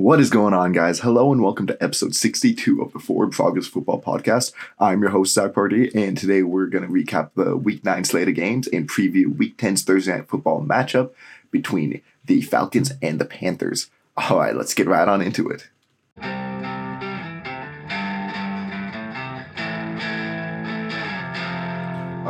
What is going on, guys? Hello and welcome to episode 62 of the Forward Progress Football Podcast. I'm your host, Zac Pardi, and today we're going to recap the Week 9 slate of games and preview Week 10's Thursday Night Football matchup between the Falcons and the Panthers. All right, let's get right on into it. All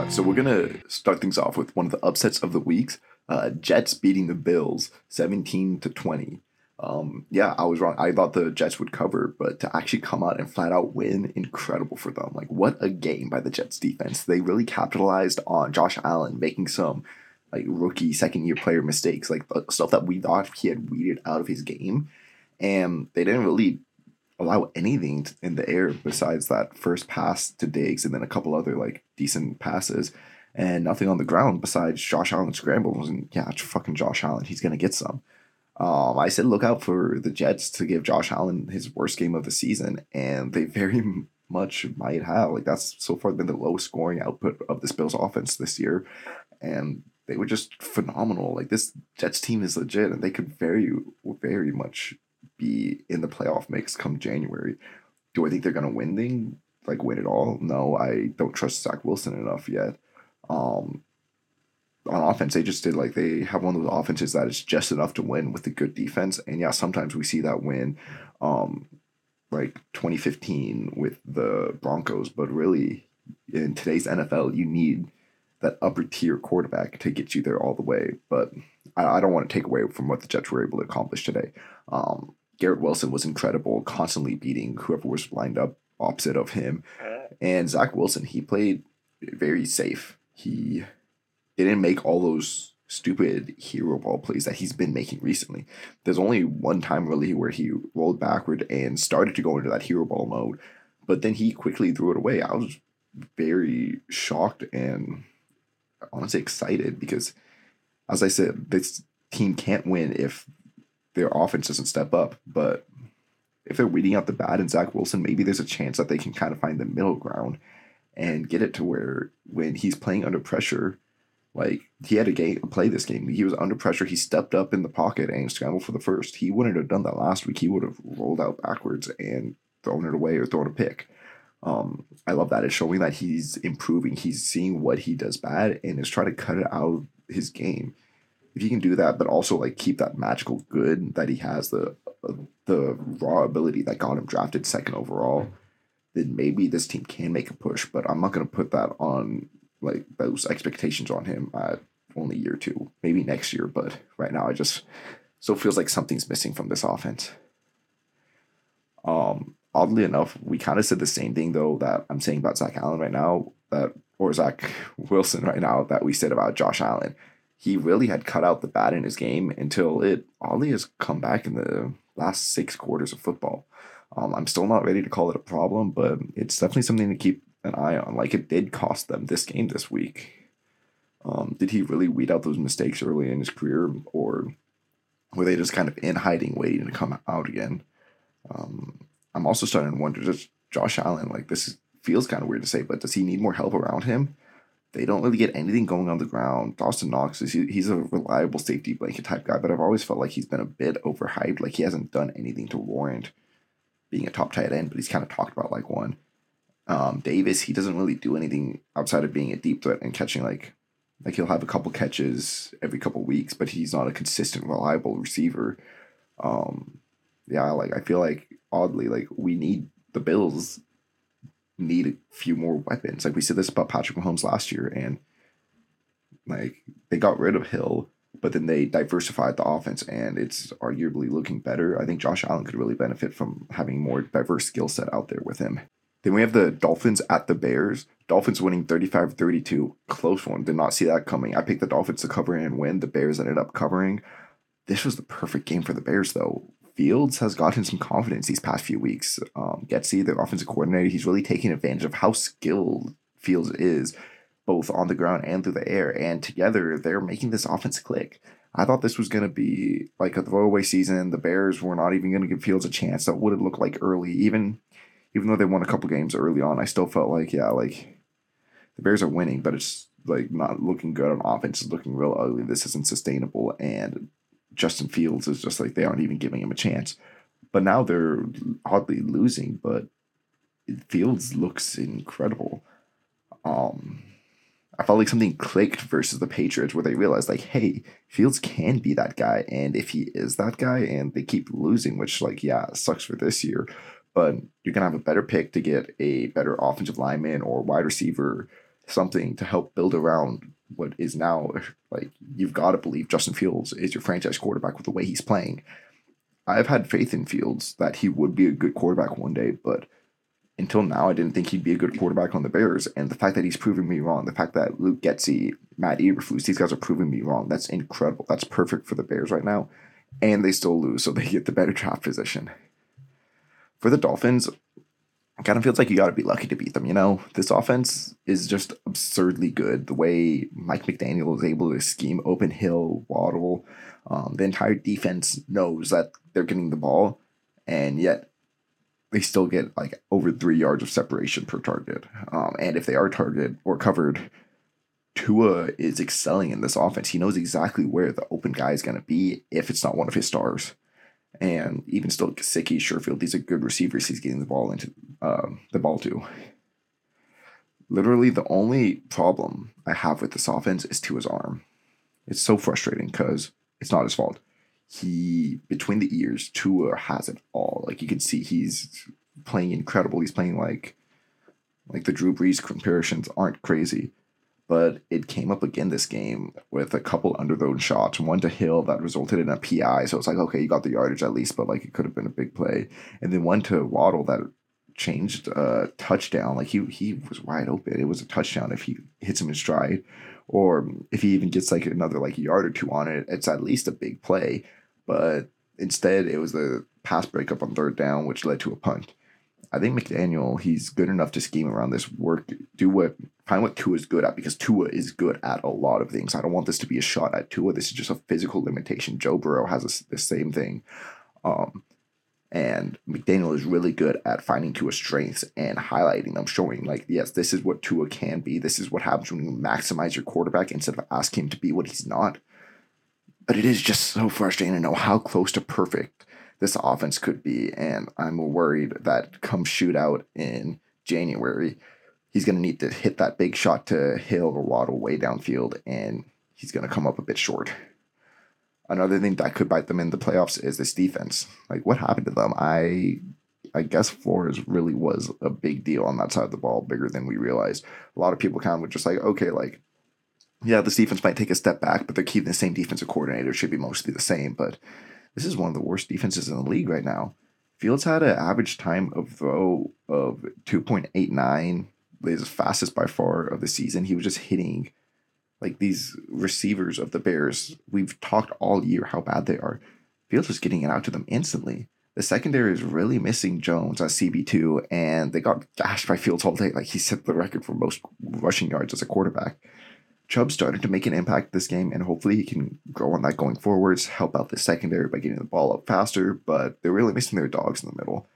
right, so we're gonna start things off with one of the upsets of the weeks. Uh, Jets beating the Bills, seventeen to twenty. Um, yeah, I was wrong. I thought the Jets would cover, but to actually come out and flat out win, incredible for them. Like what a game by the Jets defense. They really capitalized on Josh Allen making some like rookie second year player mistakes, like stuff that we thought he had weeded out of his game, and they didn't really allow anything in the air besides that first pass to Diggs and then a couple other like decent passes and nothing on the ground besides Josh Allen scrambles. And yeah, fucking Josh Allen. He's going to get some. Um, I said look out for the Jets to give Josh Allen his worst game of the season, and they very much might have. Like that's so far been the lowest scoring output of this Bills offense this year, and they were just phenomenal. Like this Jets team is legit, and they could very, very much be in the playoff mix come January. Do I think they're gonna win thing like win it all? No, I don't trust Zach Wilson enough yet. Um, on offense, they just did like they have one of those offenses that is just enough to win with a good defense. And yeah, sometimes we see that win, um, like 2015 with the Broncos. But really, in today's NFL, you need that upper tier quarterback to get you there all the way. But I, I don't want to take away from what the Jets were able to accomplish today. Um, Garrett Wilson was incredible, constantly beating whoever was lined up opposite of him. And Zach Wilson, he played very safe. He didn't make all those stupid hero ball plays that he's been making recently. There's only one time really where he rolled backward and started to go into that hero ball mode, but then he quickly threw it away. I was very shocked and honestly excited because, as I said, this team can't win if their offense doesn't step up. But if they're weeding out the bad and Zach Wilson, maybe there's a chance that they can kind of find the middle ground and get it to where when he's playing under pressure, like he had a game play this game. He was under pressure. He stepped up in the pocket and scrambled for the first. He wouldn't have done that last week. He would have rolled out backwards and thrown it away or thrown a pick. Um, I love that. It's showing that he's improving. He's seeing what he does bad and is trying to cut it out of his game if he can do that, but also like keep that magical good that he has, the the raw ability that got him drafted second overall, then maybe this team can make a push. But I'm not gonna put that on like those expectations on him at only year two, maybe next year. But right now, I just so feels like something's missing from this offense. Um, oddly enough, we kind of said the same thing though that I'm saying about Zach Allen right now, that or Zach Wilson right now that we said about Josh Allen he really had cut out the bad in his game until it oddly has come back in the last six quarters of football. Um, I'm still not ready to call it a problem, but it's definitely something to keep an eye on. Like it did cost them this game this week. Um, did he really weed out those mistakes early in his career, or were they just kind of in hiding, waiting to come out again? Um, I'm also starting to wonder, just Josh Allen, like this feels kind of weird to say, but does he need more help around him? They don't really get anything going on the ground. Dawson Knox is he's a reliable safety blanket type guy, but I've always felt like he's been a bit overhyped. Like he hasn't done anything to warrant being a top tight end, but he's kind of talked about like one. Um, Davis, he doesn't really do anything outside of being a deep threat and catching like like he'll have a couple catches every couple weeks, but he's not a consistent, reliable receiver. Um, yeah, like I feel like oddly, like we need the Bills need a few more weapons. Like we said this about Patrick Mahomes last year, and like they got rid of Hill, but then they diversified the offense, and it's arguably looking better. I think Josh Allen could really benefit from having more diverse skill set out there with him. Then we have the Dolphins at the Bears. Dolphins winning 35 32. Close one. Did not see that coming. I picked the Dolphins to cover and win. The Bears ended up covering. This was the perfect game for the Bears, though. Fields has gotten some confidence these past few weeks. Um, Getsy, the offensive coordinator, he's really taking advantage of how skilled Fields is, both on the ground and through the air. And together, they're making this offense click. I thought this was going to be like a throwaway season. The Bears were not even going to give Fields a chance. That would have looked like early, even even though they won a couple games early on. I still felt like yeah, like the Bears are winning, but it's like not looking good on offense. It's looking real ugly. This isn't sustainable, and Justin Fields is just like they aren't even giving him a chance. But now they're oddly losing, but Fields looks incredible. Um, I felt like something clicked versus the Patriots where they realized like, hey, Fields can be that guy, and if he is that guy, and they keep losing, which like yeah sucks for this year, but you're gonna have a better pick to get a better offensive lineman or wide receiver, something to help build around what is now like you've got to believe Justin Fields is your franchise quarterback with the way he's playing. I've had faith in Fields that he would be a good quarterback one day, but until now, I didn't think he'd be a good quarterback on the Bears. And the fact that he's proving me wrong, the fact that Luke Getsy, Matt Eberflus, these guys are proving me wrong. That's incredible. That's perfect for the Bears right now. And they still lose, so they get the better draft position. For the Dolphins, it kind of feels like you got to be lucky to beat them. You know, this offense is just absurdly good. The way Mike McDaniel is able to scheme open Hill, Waddle, um, the entire defense knows that they're getting the ball, and yet they still get like over three yards of separation per target. Um, and if they are targeted or covered, Tua is excelling in this offense. He knows exactly where the open guy is going to be if it's not one of his stars. And even still, Gesicki, Sherfield, these are good receivers he's getting the ball into um, the ball to. Literally, the only problem I have with this offense is Tua's arm. It's so frustrating because it's not his fault he between the ears, Tua has it all. Like you can see he's playing incredible. He's playing like like the Drew Brees comparisons aren't crazy. But it came up again this game with a couple underthrown shots, one to Hill that resulted in a PI. So it's like, okay, you got the yardage at least, but like it could have been a big play. And then one to Waddle that changed a touchdown. Like he he was wide open. It was a touchdown if he hits him in stride. Or if he even gets like another like yard or two on it, it's at least a big play but instead it was the pass breakup on third down, which led to a punt. I think McDaniel, he's good enough to scheme around this work, do what, find what Tua is good at because Tua is good at a lot of things. I don't want this to be a shot at Tua. This is just a physical limitation. Joe Burrow has the same thing. Um, and McDaniel is really good at finding Tua's strengths and highlighting them, showing like, yes, this is what Tua can be. This is what happens when you maximize your quarterback instead of asking him to be what he's not. But it is just so frustrating to know how close to perfect this offense could be. And I'm worried that come shootout in January, he's going to need to hit that big shot to Hill or Waddle way downfield, and he's going to come up a bit short. Another thing that could bite them in the playoffs is this defense. Like, what happened to them? I I guess Flores really was a big deal on that side of the ball, bigger than we realized. A lot of people kind of were just like, okay, like yeah, this defense might take a step back, but they're keeping the same defensive coordinator. Should be mostly the same, but this is one of the worst defenses in the league right now. Fields had an average time of throw of 2.89, his fastest by far of the season. He was just hitting like these receivers of the Bears. We've talked all year how bad they are. Fields was getting it out to them instantly. The secondary is really missing Jones as CB2, and they got gashed by Fields all day. Like he set the record for most rushing yards as a quarterback. Chubb started to make an impact this game, and hopefully he can grow on that going forwards, help out the secondary by getting the ball up faster, but they're really missing their dogs in the middle.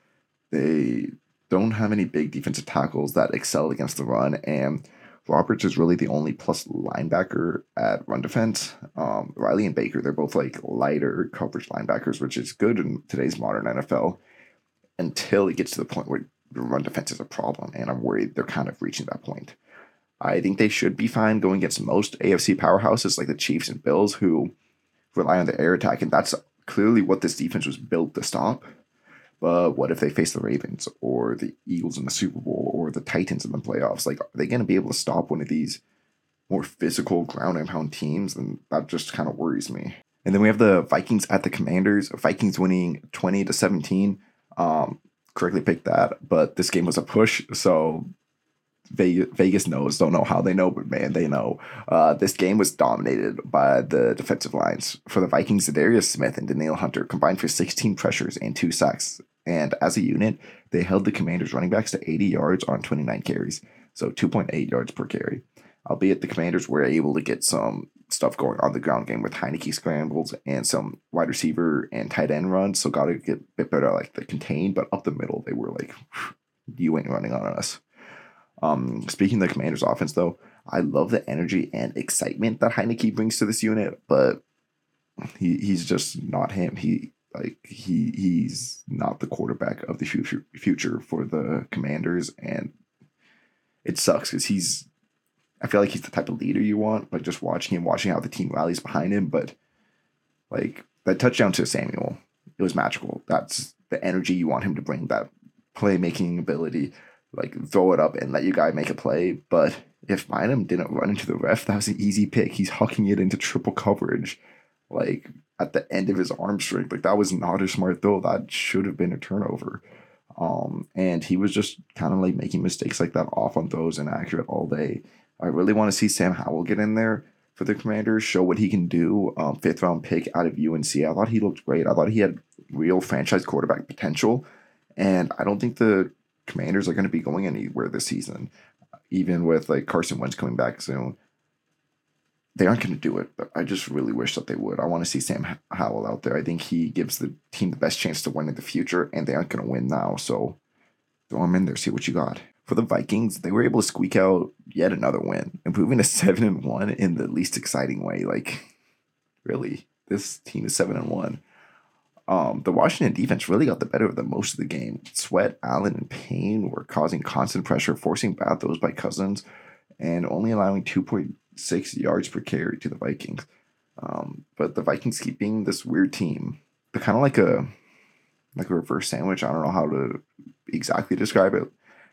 They don't have any big defensive tackles that excel against the run, and Roberts is really the only plus linebacker at run defense. Um, Riley and Baker, they're both like lighter coverage linebackers, which is good in today's modern NFL until it gets to the point where run defense is a problem, and I'm worried they're kind of reaching that point. I think they should be fine going against most AFC powerhouses like the Chiefs and Bills, who rely on the air attack, and that's clearly what this defense was built to stop. But what if they face the Ravens or the Eagles in the Super Bowl or the Titans in the playoffs? Like, are they going to be able to stop one of these more physical ground and pound teams? And that just kind of worries me. And then we have the Vikings at the Commanders. Vikings winning 20 to 17. Um, correctly picked that, but this game was a push. So Vegas, knows, don't know how they know, but man, they know. Uh, this game was dominated by the defensive lines. For the Vikings, Darius Smith and Danielle Hunter combined for 16 pressures and two sacks. And as a unit, they held the Commanders' running backs to 80 yards on 29 carries, so 2.8 yards per carry. Albeit the Commanders were able to get some stuff going on the ground game with Heinicke scrambles and some wide receiver and tight end runs, so got to get a bit better like the contain, but up the middle, they were like, you ain't running on us. Um, speaking of the Commanders' offense, though, I love the energy and excitement that Heinicke brings to this unit, but he, he's just not him. He Like he he's not the quarterback of the future future for the Commanders, and it sucks because he's. I feel like he's the type of leader you want, like just watching him, watching how the team rallies behind him. But like that touchdown to Samuel, it was magical. That's the energy you want him to bring. That playmaking ability, like throw it up and let your guy make a play. But if Bynum didn't run into the ref, that was an easy pick. He's hucking it into triple coverage, like at the end of his arm strength. Like that was not a smart throw. That should have been a turnover. Um, and he was just kind of like making mistakes like that off on throws and accurate all day. I really want to see Sam Howell get in there for the Commanders, show what he can do. Um, fifth round pick out of UNC. I thought he looked great. I thought he had real franchise quarterback potential. And I don't think the Commanders are going to be going anywhere this season, even with like Carson Wentz coming back soon. They aren't going to do it, but I just really wish that they would. I want to see Sam Howell out there. I think he gives the team the best chance to win in the future, and they aren't going to win now. So throw him in there, see what you got. For the Vikings, they were able to squeak out yet another win, improving to seven and one in the least exciting way. Like, really, this team is seven and one. Um, the Washington defense really got the better of them most of the game. Sweat, Allen, and Payne were causing constant pressure, forcing bad throws by Cousins, and only allowing 2.6 yards per carry to the Vikings. Um, but the Vikings keeping this weird team. They're kind of like a like a reverse sandwich. I don't know how to exactly describe it.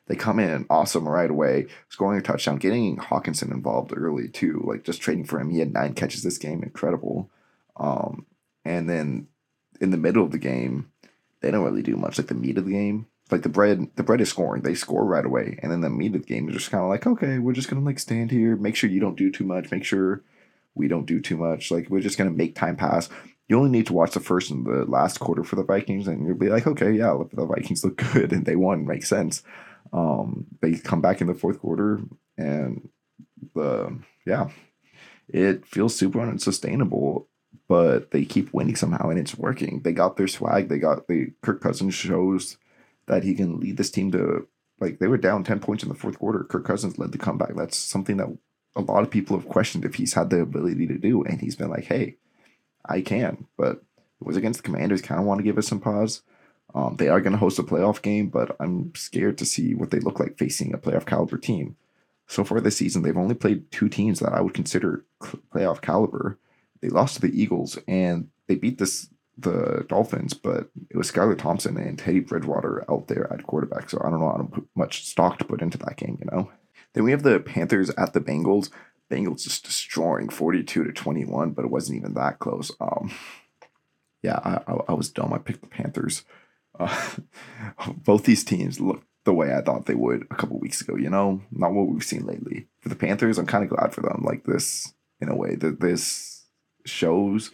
They come in awesome right away, scoring a touchdown, getting Hockenson involved early too, like just trading for him. He had nine catches this game, incredible. Um, and then in the middle of the game, they don't really do much. Like the meat of the game, like the bread, the bread is scoring. They score right away, and then the meat of the game is just kind of like, okay, we're just gonna like stand here, make sure you don't do too much, make sure we don't do too much. Like we're just gonna make time pass. You only need to watch the first and the last quarter for the Vikings, and you'll be like, okay, yeah, the Vikings look good and they won, makes sense. Um, they come back in the fourth quarter, and the yeah, it feels super unsustainable but they keep winning somehow and it's working. They got their swag. They got the Kirk Cousins shows that he can lead this team to like they were down 10 points in the fourth quarter. Kirk Cousins led the comeback. That's something that a lot of people have questioned if he's had the ability to do. And he's been like, hey, I can. But it was against the Commanders. Kind of want to give us some pause. Um, they are going to host a playoff game, but I'm scared to see what they look like facing a playoff caliber team. So far this season, they've only played two teams that I would consider playoff caliber they lost to the Eagles and they beat this the Dolphins, but it was Skylar Thompson and Teddy Bridgewater out there at quarterback. So I don't know how much stock to put into that game, you know. Then we have the Panthers at the Bengals. Bengals just destroying 42 to 21, but it wasn't even that close. Um, yeah, I, I, I was dumb. I picked the Panthers. Uh, both these teams look the way I thought they would a couple weeks ago, you know, not what we've seen lately. For the Panthers, I'm kind of glad for them. Like this, in a way, that this shows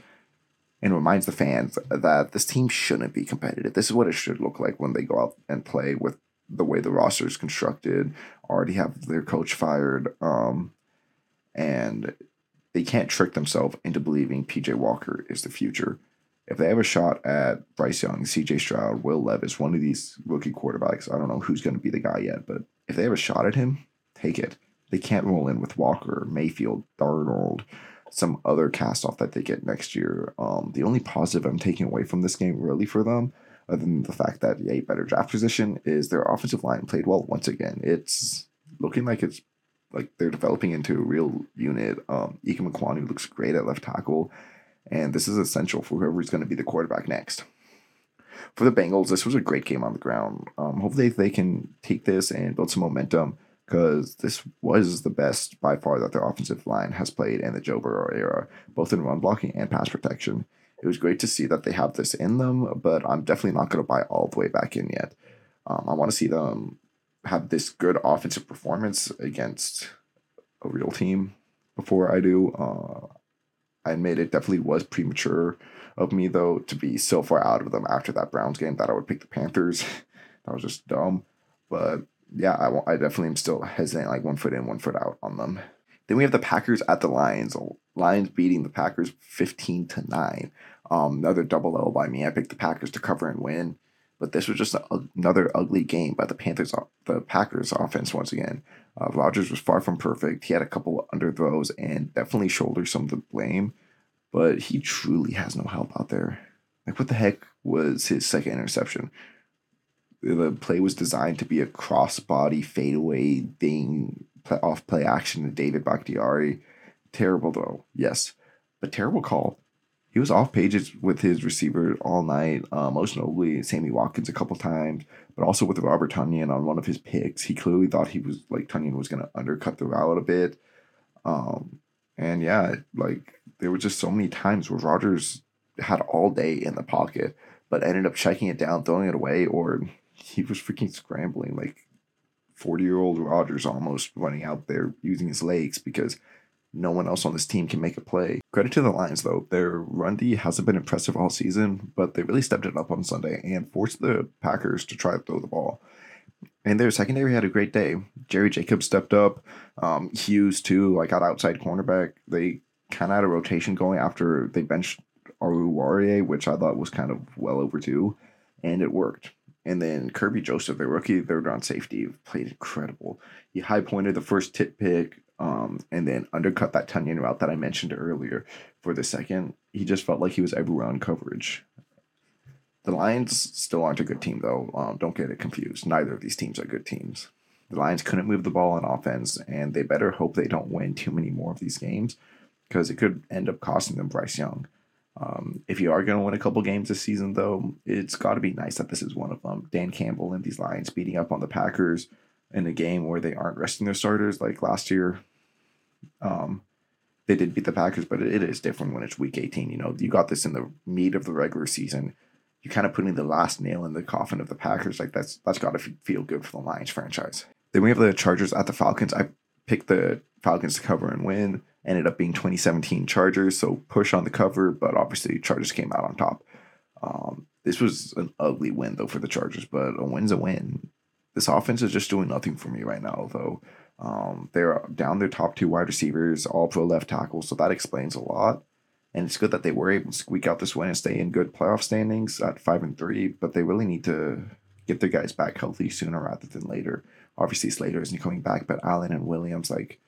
and reminds the fans that this team shouldn't be competitive. This is what it should look like when they go out and play with the way the roster is constructed, already have their coach fired, um, and they can't trick themselves into believing PJ Walker is the future. If they have a shot at Bryce Young, CJ Stroud, Will Levis, one of these rookie quarterbacks, I don't know who's going to be the guy yet, but if they have a shot at him, take it. They can't roll in with Walker, Mayfield, Darnold, some other cast off that they get next year. Um, the only positive I'm taking away from this game, really, for them, other than the fact that a better draft position, is their offensive line played well once again. It's looking like it's like they're developing into a real unit. Um, Ikem Ekwonu looks great at left tackle, and this is essential for whoever's going to be the quarterback next. For the Bengals, this was a great game on the ground. Um, hopefully, they can take this and build some momentum because this was the best by far that their offensive line has played in the Joe Burrow era, both in run blocking and pass protection. It was great to see that they have this in them, but I'm definitely not going to buy all the way back in yet. Um, I want to see them have this good offensive performance against a real team before I do. Uh, I admit it definitely was premature of me, though, to be so far out of them after that Browns game that I would pick the Panthers. that was just dumb. But yeah, I, I definitely am still hesitant, like one foot in, one foot out on them. Then we have the Packers at the Lions. Lions beating the Packers 15 to 9. Um, another double L by me. I picked the Packers to cover and win. But this was just a, another ugly game by the Panthers, the Packers offense once again. Uh, Rodgers was far from perfect. He had a couple underthrows and definitely shouldered some of the blame, but he truly has no help out there. Like, what the heck was his second interception. The play was designed to be a cross-body fadeaway thing off play action to David Bakhtiari. Terrible though, yes, but terrible call. He was off pages with his receiver all night, uh, most notably Sammy Watkins a couple times, but also with Robert Tonyan on one of his picks. He clearly thought he was like Tonyan was going to undercut the route a bit. Um, and yeah, like there were just so many times where Rodgers had all day in the pocket, but ended up checking it down, throwing it away, or he was freaking scrambling like 40 year old Rodgers almost running out there using his legs because no one else on this team can make a play. Credit to the Lions, though. Their run D hasn't been impressive all season, but they really stepped it up on Sunday and forced the Packers to try to throw the ball. And their secondary had a great day. Jerry Jacobs stepped up. Um, Hughes, too, like got outside cornerback. They kind of had a rotation going after they benched Oruwariye, which I thought was kind of well overdue, and it worked. And then Kerby Joseph, the rookie third round safety, played incredible. He high pointed the first tip pick, um, and then undercut that Tonyan route that I mentioned earlier for the second. He just felt like he was everywhere on coverage. The Lions still aren't a good team, though. Um, don't get it confused. Neither of these teams are good teams. The Lions couldn't move the ball on offense, and they better hope they don't win too many more of these games because it could end up costing them Bryce Young. Um, if you are going to win a couple games this season, though, it's got to be nice that this is one of them. Dan Campbell and these Lions beating up on the Packers in a game where they aren't resting their starters like last year. Um, they did beat the Packers, but it is different when it's week 18. You know, you got this in the meat of the regular season. You're kind of putting the last nail in the coffin of the Packers. Like that's that's got to feel good for the Lions franchise. Then we have the Chargers at the Falcons. I picked the Falcons to cover and win ended up being 2017 Chargers, so push on the cover, but obviously Chargers came out on top. Um, this was an ugly win though for the Chargers, but a win's a win. This offense is just doing nothing for me right now, though. Um, they're down their top two wide receivers, all pro left tackle, so that explains a lot. And it's good that they were able to squeak out this win and stay in good playoff standings at five and three, but they really need to get their guys back healthy sooner rather than later. Obviously, Slater isn't coming back, but Allen and Williams, like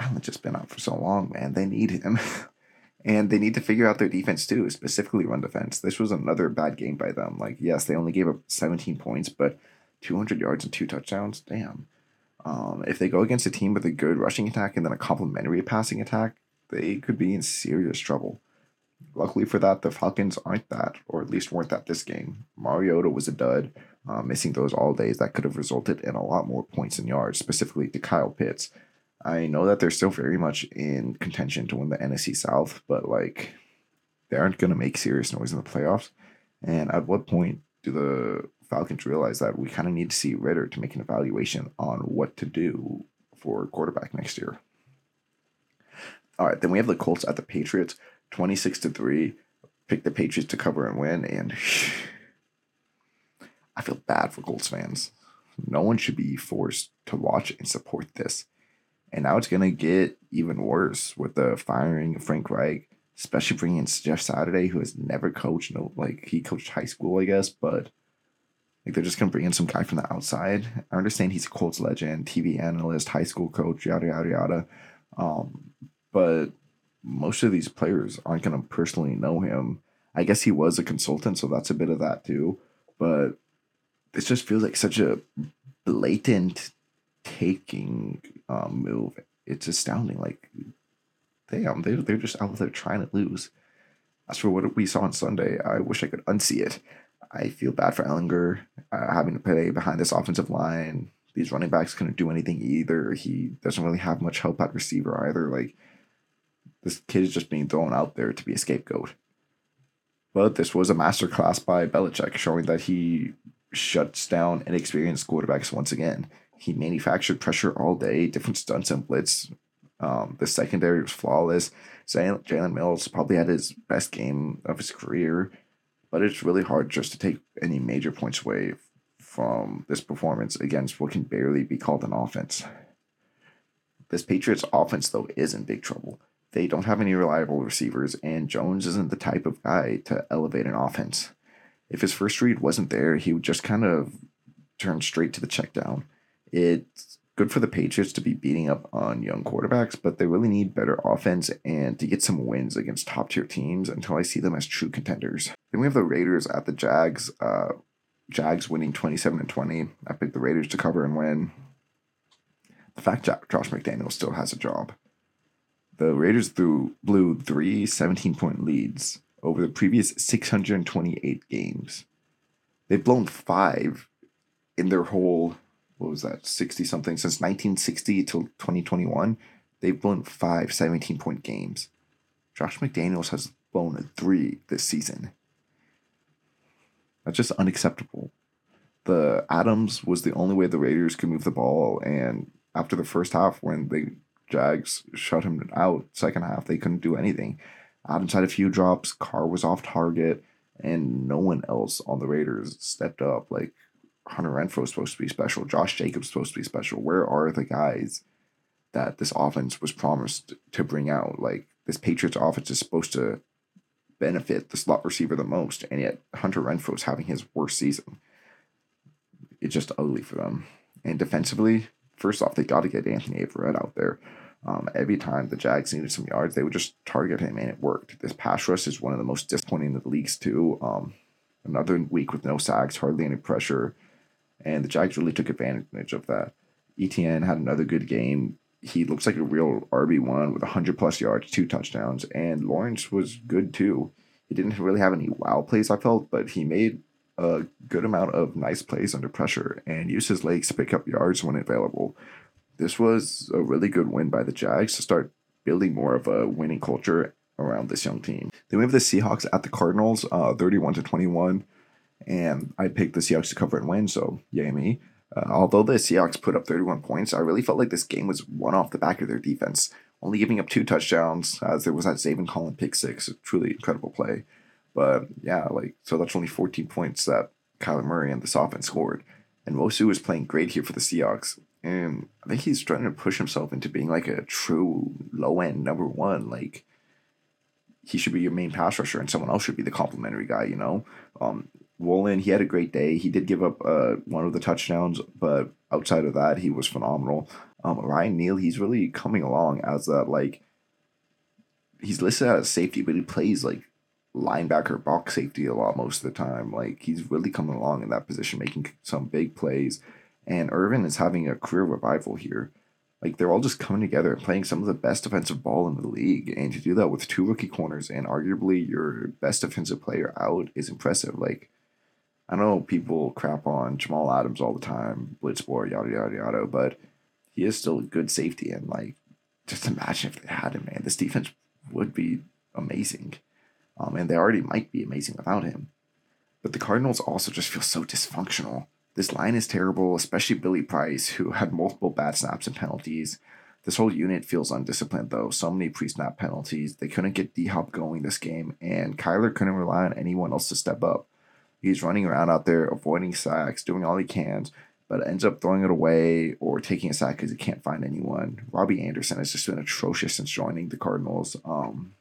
Allen's just been out for so long, man. They need him. and they need to figure out their defense too, specifically run defense. This was another bad game by them. Like, yes, they only gave up 17 points, but 200 yards and two touchdowns. Damn. Um, if they go against a team with a good rushing attack and then a complementary passing attack, they could be in serious trouble. Luckily for that, the Falcons aren't that, or at least weren't that this game. Mariota was a dud, uh, missing those all days that could have resulted in a lot more points and yards, specifically to Kyle Pitts. I know that they're still very much in contention to win the NFC South, but like they aren't going to make serious noise in the playoffs. And at what point do the Falcons realize that we kind of need to see Ridder to make an evaluation on what to do for quarterback next year? All right, then we have the Colts at the Patriots, 26 to 3. Pick the Patriots to cover and win. And I feel bad for Colts fans. No one should be forced to watch and support this. And now it's going to get even worse with the firing of Frank Reich, especially bringing in Jeff Saturday, who has never coached. No, like he coached high school, I guess, but like they're just going to bring in some guy from the outside. I understand he's a Colts legend, TV analyst, high school coach, yada, yada, yada. Um, but most of these players aren't going to personally know him. I guess he was a consultant, so that's a bit of that too. But this just feels like such a blatant taking um, move. It's astounding. Like, damn, they're, they're just out there trying to lose. As for what we saw on Sunday, I wish I could unsee it. I feel bad for Ehlinger uh, having to play behind this offensive line. These running backs couldn't do anything either. He doesn't really have much help at receiver either. Like, this kid is just being thrown out there to be a scapegoat. But this was a masterclass by Belichick, showing that he shuts down inexperienced quarterbacks once again. He manufactured pressure all day, different stunts and blitz. Um, the secondary was flawless. Jalen Mills probably had his best game of his career, but it's really hard just to take any major points away from this performance against what can barely be called an offense. This Patriots offense, though, is in big trouble. They don't have any reliable receivers, and Jones isn't the type of guy to elevate an offense. If his first read wasn't there, he would just kind of turn straight to the check down. It's good for the Patriots to be beating up on young quarterbacks, but they really need better offense and to get some wins against top tier teams until I see them as true contenders. Then we have the Raiders at the Jags. Uh, Jags winning 27 and 20. I picked the Raiders to cover and win. The fact Josh McDaniel still has a job. The Raiders threw, blew three 17 point leads over the previous 628 games. They've blown five in their whole, what was that, 60 something, since 1960 till 2021. They've blown five 17 point games. Josh McDaniels has blown three this season. That's just unacceptable. The Adams was the only way the Raiders could move the ball, and after the first half, when the Jags shut him out, second half they couldn't do anything. Adams had a few drops. Carr was off target, and no one else on the Raiders stepped up. Like Hunter Renfrow was supposed to be special. Josh Jacobs supposed to be special. Where are the guys that this offense was promised to bring out? Like this Patriots offense is supposed to benefit the slot receiver the most, and yet Hunter Renfrow is having his worst season. It's just ugly for them. And defensively, first off, they got to get Anthony Averett out there. Um, every time the Jags needed some yards, they would just target him, and it worked. This pass rush is one of the most disappointing in the leagues too. Um, another week with no sacks, hardly any pressure, and the Jags really took advantage of that. ETN had another good game. He looks like a real RB one with hundred plus yards, two touchdowns, and Lawrence was good too. He didn't really have any wow plays, I felt, but he made a good amount of nice plays under pressure and used his legs to pick up yards when available this was a really good win by the Jags to start building more of a winning culture around this young team. Then we have the Seahawks at the Cardinals, uh, 31 to 21. And I picked the Seahawks to cover and win, so yay me. Uh, although the Seahawks put up 31 points, I really felt like this game was won off the back of their defense, only giving up two touchdowns, as there was that Zaven Collins pick six, a truly incredible play. But yeah, like, so that's only 14 points that Kyler Murray and this offense scored. And Nwosu was playing great here for the Seahawks. And I think he's trying to push himself into being like a true low end number one. Like he should be your main pass rusher, and someone else should be the complimentary guy. You know, um, Woolen he had a great day. He did give up uh, one of the touchdowns, but outside of that, he was phenomenal. Um, Ryan Neal, he's really coming along as that like he's listed as safety, but he plays like linebacker box safety a lot most of the time. Like he's really coming along in that position, making some big plays. And Irvin is having a career revival here. Like they're all just coming together and playing some of the best defensive ball in the league. And to do that with two rookie corners and arguably your best defensive player out is impressive. Like I know people crap on Jamal Adams all the time, Blitzboard, yada yada yada, but he is still a good safety and like just imagine if they had him, man. This defense would be amazing. Um, and they already might be amazing without him. But the Cardinals also just feel so dysfunctional. This line is terrible, especially Billy Price, who had multiple bad snaps and penalties. This whole unit feels undisciplined, though. So many pre snap penalties. They couldn't get D Hop going this game, and Kyler couldn't rely on anyone else to step up. He's running around out there, avoiding sacks, doing all he can, but ends up throwing it away or taking a sack because he can't find anyone. Robbie Anderson has just been atrocious since joining the Cardinals. Um,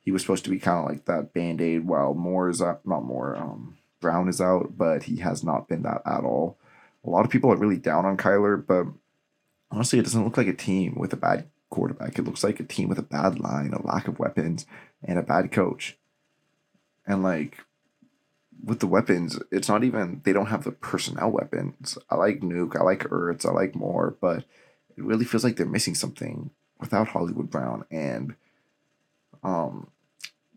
he was supposed to be kind of like that band aid while Moore is out, not Moore, um, Brown is out, but he has not been that at all. A lot of people are really down on Kyler, but honestly, it doesn't look like a team with a bad quarterback. It looks like a team with a bad line, a lack of weapons, and a bad coach. And like with the weapons, it's not even they don't have the personnel weapons. I like Nuke, I like Ertz, I like Moore, but it really feels like they're missing something without Hollywood Brown and um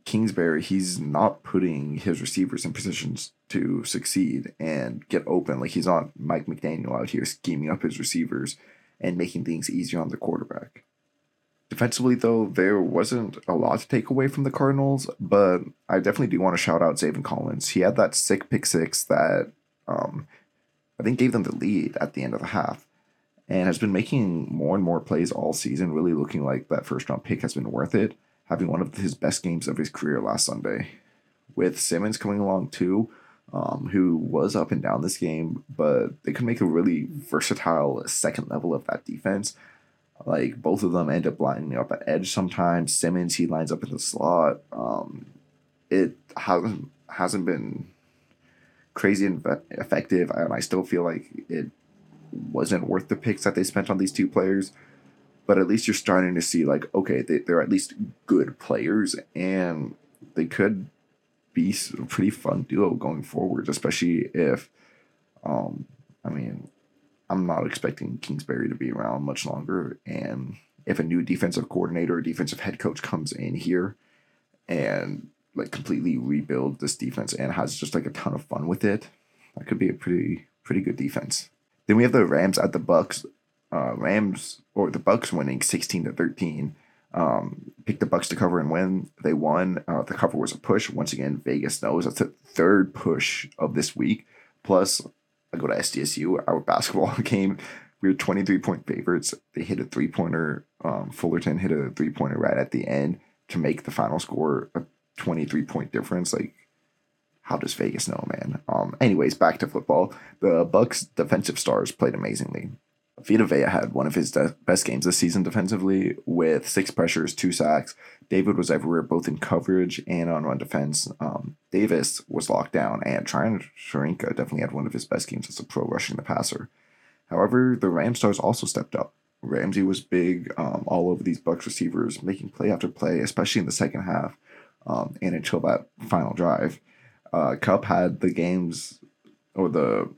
Kingsbury, he's not putting his receivers in positions to succeed and get open. Like he's not Mike McDaniel out here scheming up his receivers and making things easier on the quarterback. Defensively, though, there wasn't a lot to take away from the Cardinals, but I definitely do want to shout out Zaven Collins. He had that sick pick six that um, I think gave them the lead at the end of the half and has been making more and more plays all season, really looking like that first round pick has been worth it having one of his best games of his career last Sunday. With Simmons coming along too, um, who was up and down this game, but they could make a really versatile second level of that defense. Like both of them end up lining up at edge sometimes. Simmons he lines up in the slot. Um, it hasn't hasn't been crazy and effective, and I still feel like it wasn't worth the picks that they spent on these two players. But at least you're starting to see like, okay, they, they're at least good players and they could be a pretty fun duo going forward, especially if, um, I mean, I'm not expecting Kingsbury to be around much longer. And if a new defensive coordinator or defensive head coach comes in here and like completely rebuild this defense and has just like a ton of fun with it, that could be a pretty pretty good defense. Then we have the Rams at the Bucs. Uh, Rams or the Bucs winning sixteen to thirteen. Um, picked the Bucs to cover and win. They won. Uh, the cover was a push. Once again, Vegas knows that's the third push of this week. Plus, Go to SDSU, our basketball game. We were 23 point favorites. They hit a three pointer. Um, Fullerton hit a three pointer right at the end to make the final score a 23 point difference. Like, how does Vegas know, man? Um, anyways, back to football. The Bucs defensive stars played amazingly. Vita Vea had one of his de- best games this season defensively with six pressures, two sacks. David was everywhere, both in coverage and on run defense. Um, Davis was locked down, and Tryon Shoyinka definitely had one of his best games as a pro rushing the passer. However, the Ram stars also stepped up. Ramsey was big um, all over these Bucs receivers, making play after play, especially in the second half um, and until that final drive. Uh, Kupp had the games or the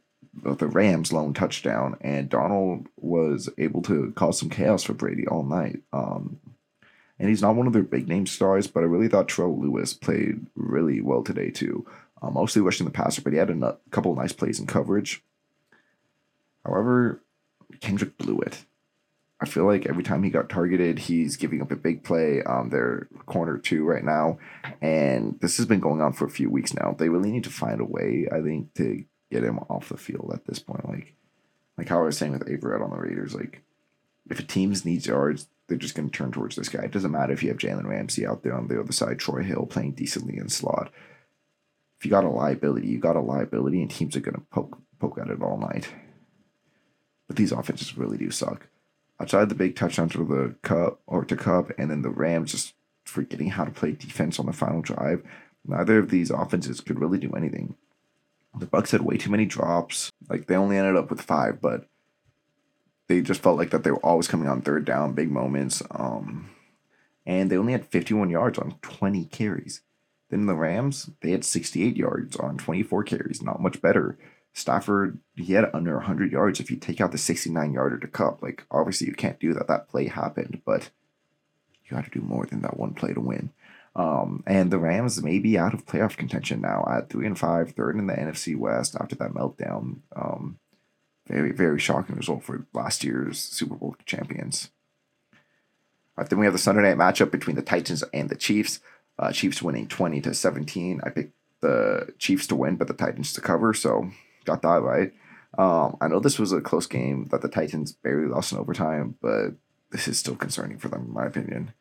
the Rams lone touchdown, and Donald was able to cause some chaos for Brady all night. Um, and he's not one of their big name stars, but I really thought Terrell Lewis played really well today too. Uh, mostly rushing the passer, but he had a couple nice plays in coverage. However, Kendrick blew it. I feel like every time he got targeted, he's giving up a big play. Um, they're corner two right now, and this has been going on for a few weeks now. They really need to find a way, I think, to get him off the field at this point. Like, like how I was saying with Averett on the Raiders, like if a team needs yards, they're just going to turn towards this guy. It doesn't matter if you have Jalen Ramsey out there on the other side, Troy Hill playing decently in slot. If you got a liability, you got a liability, and teams are going to poke poke at it all night. But these offenses really do suck outside the big touchdown to the Kupp or to Kupp, and then the Rams just forgetting how to play defense on the final drive. Neither of these offenses could really do anything. The Bucs had way too many drops. Like they only ended up with five, but they just felt like that they were always coming on third down, big moments. Um, and they only had 51 yards on 20 carries. Then the Rams, they had 68 yards on 24 carries, not much better. Stafford, he had under 100 yards if you take out the 69 yarder to Kupp. Like, obviously, you can't do that. That play happened, but you got to do more than that one play to win. Um, and the Rams may be out of playoff contention now at three and five, third in the NFC West after that meltdown. Um, very, very shocking result for last year's Super Bowl champions. Right, then we have the Sunday night matchup between the Titans and the Chiefs. Uh, Chiefs winning 20 to 17. I picked the Chiefs to win, but the Titans to cover. So got that right. Um, I know this was a close game that the Titans barely lost in overtime, but this is still concerning for them, in my opinion.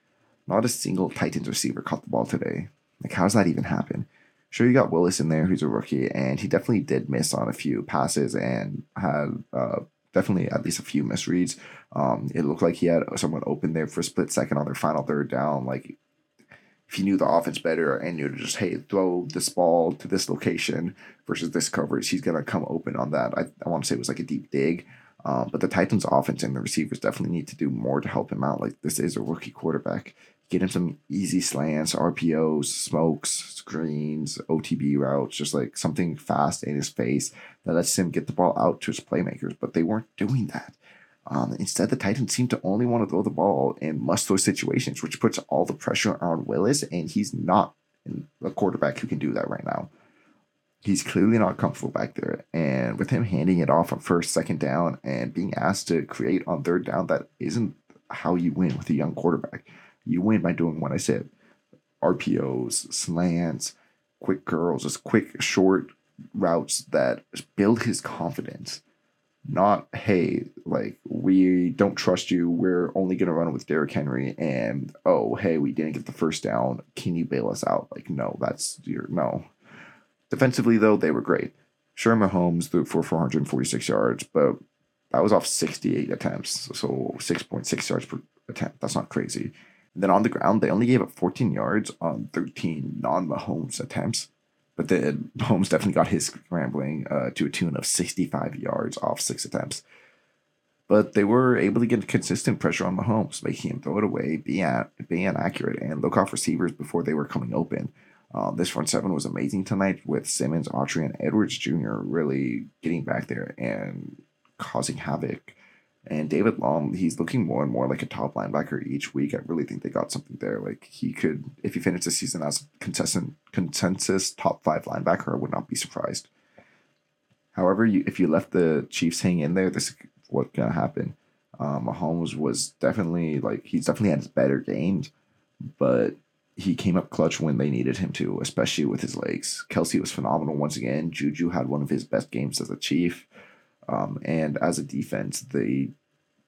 Not a single Titans receiver caught the ball today. Like, how does that even happen? Sure, you got Willis in there, who's a rookie, and he definitely did miss on a few passes and had uh, definitely at least a few misreads. Um, it looked like he had someone open there for a split second on their final third down. Like if you knew the offense better and knew to just hey throw this ball to this location versus this coverage, he's gonna come open on that. I, I want to say it was like a deep dig. Um, but the Titans' offense and the receivers definitely need to do more to help him out. Like this is a rookie quarterback. Get him some easy slants, RPOs, smokes, screens, OTB routes, just like something fast in his face that lets him get the ball out to his playmakers. But they weren't doing that. Um, instead, the Titans seem to only want to throw the ball in must throw situations, which puts all the pressure on Willis, and he's not a quarterback who can do that right now. He's clearly not comfortable back there. And with him handing it off on first, second down, and being asked to create on third down, that isn't how you win with a young quarterback. You win by doing what I said. RPOs, slants, quick curls, just quick, short routes that build his confidence. Not hey like we don't trust you. We're only going to run with Derrick Henry and oh hey we didn't get the first down. Can you bail us out? Like no that's your no. Defensively though they were great. Sure Mahomes threw for 446 yards but that was off 68 attempts so 6.6 yards per attempt. That's not crazy then on the ground they only gave up 14 yards on 13 non-Mahomes attempts but then Holmes definitely got his scrambling uh, to a tune of 65 yards off six attempts. But they were able to get consistent pressure on Mahomes, making him throw it away, be, at, be inaccurate, and look off receivers before they were coming open. Um, this front seven was amazing tonight with Simmons, Autry, and Edwards Jr. really getting back there and causing havoc. And David Long, he's looking more and more like a top linebacker each week. I really think they got something there. Like he could, if he finished the season as consistent consensus top five linebacker, I would not be surprised. However, you, if you left the Chiefs hang in there, this is what's gonna happen. Um, Mahomes was definitely like he's definitely had his better games, but he came up clutch when they needed him to, especially with his legs. Kelce was phenomenal once again. Juju had one of his best games as a Chief. Um, and as a defense, they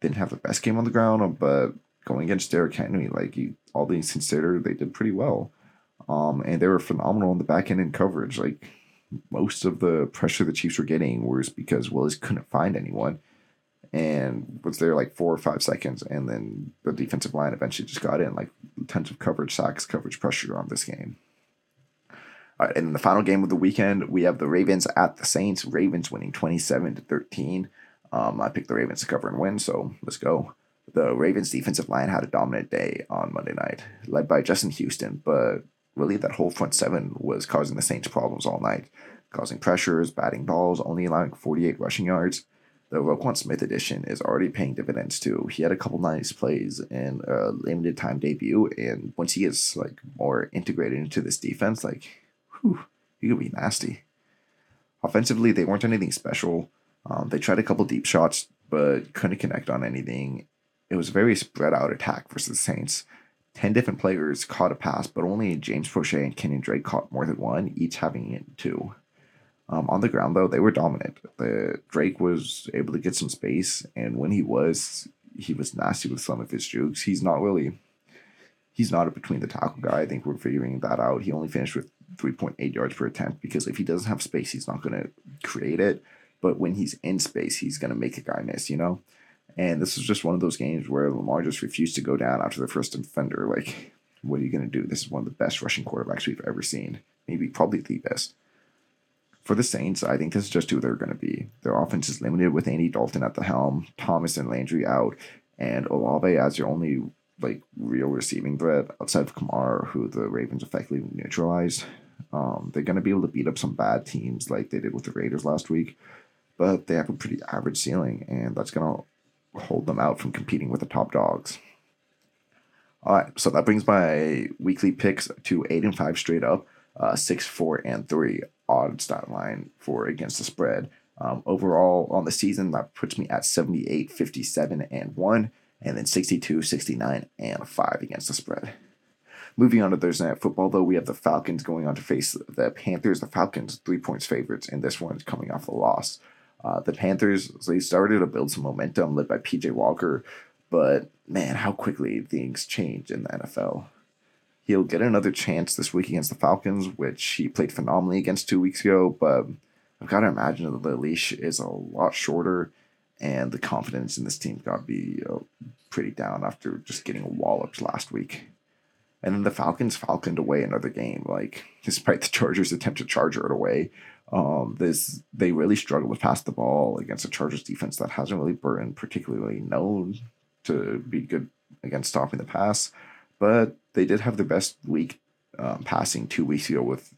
didn't have the best game on the ground, but going against Derrick Henry, like he, all things considered, they did pretty well. Um, and they were phenomenal in the back end in coverage. Like most of the pressure the Chiefs were getting was because Willis couldn't find anyone and was there like four or five seconds, and then the defensive line eventually just got in like tons of coverage, sacks, coverage pressure on this game. All right, and the final game of the weekend, we have the Ravens at the Saints. Ravens winning 27 to 13. Um, I picked the Ravens to cover and win, so let's go. The Ravens defensive line had a dominant day on Monday night, led by Justin Houston, but really that whole front seven was causing the Saints problems all night, causing pressures, batting balls, only allowing 48 rushing yards the Roquan Smith edition is already paying dividends too. He had a couple nice plays in a limited time debut, and once he gets like more integrated into this defense, like, whew, he could be nasty. Offensively, they weren't anything special. Um, they tried a couple deep shots, but couldn't connect on anything. It was a very spread out attack versus the Saints. Ten different players caught a pass, but only James Proche and Kenyon Drake caught more than one, each having two. Um, on the ground, though, they were dominant. The Drake was able to get some space, and when he was, he was nasty with some of his jukes. He's not really, he's not a between the tackle guy. I think we're figuring that out. He only finished with 3.8 yards per attempt because if he doesn't have space, he's not going to create it. But when he's in space, he's going to make a guy miss, you know? And this is just one of those games where Lamar just refused to go down after the first defender. Like, what are you going to do? This is one of the best rushing quarterbacks we've ever seen. Maybe probably the best for the Saints, I think this is just who they're going to be. Their offense is limited with Andy Dalton at the helm, Thomas and Landry out, and Olave as your only like real receiving threat outside of Kamara, who the Ravens effectively neutralized. Um, they're going to be able to beat up some bad teams like they did with the Raiders last week, but they have a pretty average ceiling, and that's going to hold them out from competing with the top dogs. All right, so that brings my weekly picks to eight and five straight up, uh, six, four, and three odd stat line for against the spread. Um, overall on the season, that puts me at 78, 57, and 1, and then 62, 69, and 5 against the spread. Moving on to Thursday Night Football, though, we have the Falcons going on to face the Panthers. The Falcons, three points favorites, and this one's coming off a loss. Uh, the Panthers, so they started to build some momentum led by PJ Walker, but man, how quickly things change in the NFL. He'll get another chance this week against the Falcons, which he played phenomenally against two weeks ago. But I've got to imagine that the leash is a lot shorter, and the confidence in this team got to be uh, pretty down after just getting walloped last week. And then the Falcons falconed away another game. Like despite the Chargers' attempt to charger it away, um, this they really struggled to pass the ball against a Chargers defense that hasn't really been particularly known to be good against stopping the pass. But they did have their best week um, passing two weeks ago with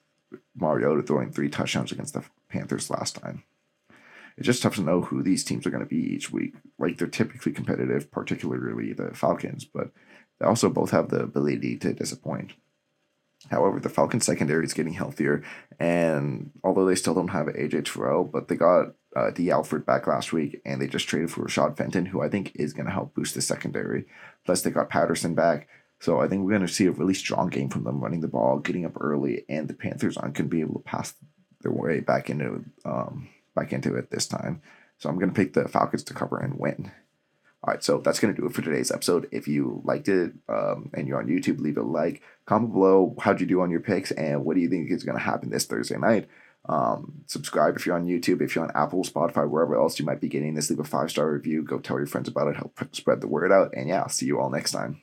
Mariota throwing three touchdowns against the Panthers last time. It's just tough to know who these teams are going to be each week. Like they're typically competitive, particularly the Falcons, but they also both have the ability to disappoint. However, the Falcons secondary is getting healthier, and although they still don't have AJ Terrell, but they got uh, Dee Alford back last week, and they just traded for Rashad Fenton, who I think is going to help boost the secondary. Plus, they got Patterson back, so I think we're going to see a really strong game from them running the ball, getting up early, and the Panthers aren't going to be able to pass their way back into um, back into it this time. So I'm going to pick the Falcons to cover and win. All right, so that's going to do it for today's episode. If you liked it um, and you're on YouTube, leave a like. Comment below how'd you do on your picks and what do you think is going to happen this Thursday night. Um, subscribe if you're on YouTube. If you're on Apple, Spotify, wherever else you might be getting this, leave a five star review. Go tell your friends about it. Help spread the word out. And yeah, I'll see you all next time.